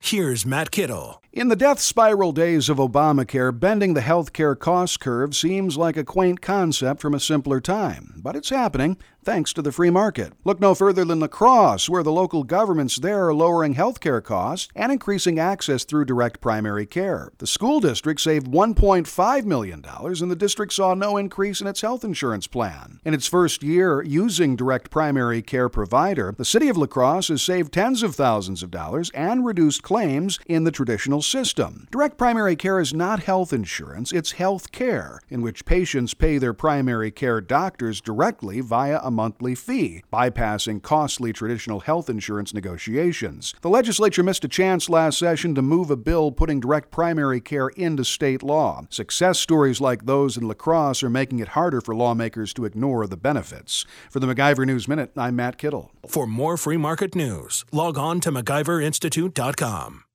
Here's Matt Kittle. In the death spiral days of Obamacare, bending the healthcare cost curve seems like a quaint concept from a simpler time, but it's happening thanks to the free market. Look no further than La Crosse, where the local governments there are lowering healthcare costs and increasing access through direct primary care. The school district saved $1.5 million, and the district saw no increase in its health insurance plan. In its first year using direct primary care provider, the city of La Crosse has saved tens of thousands of dollars and reduced claims in the traditional system. Direct primary care is not health insurance, it's health care, in which patients pay their primary care doctors directly via a monthly fee, bypassing costly traditional health insurance negotiations. The legislature missed a chance last session to move a bill putting direct primary care into state law. Success stories like those in La Crosse are making it harder for lawmakers to ignore the benefits. For the MacIver News Minute, I'm Matt Kittle. For more free market news, log on to MacIverInstitute.com.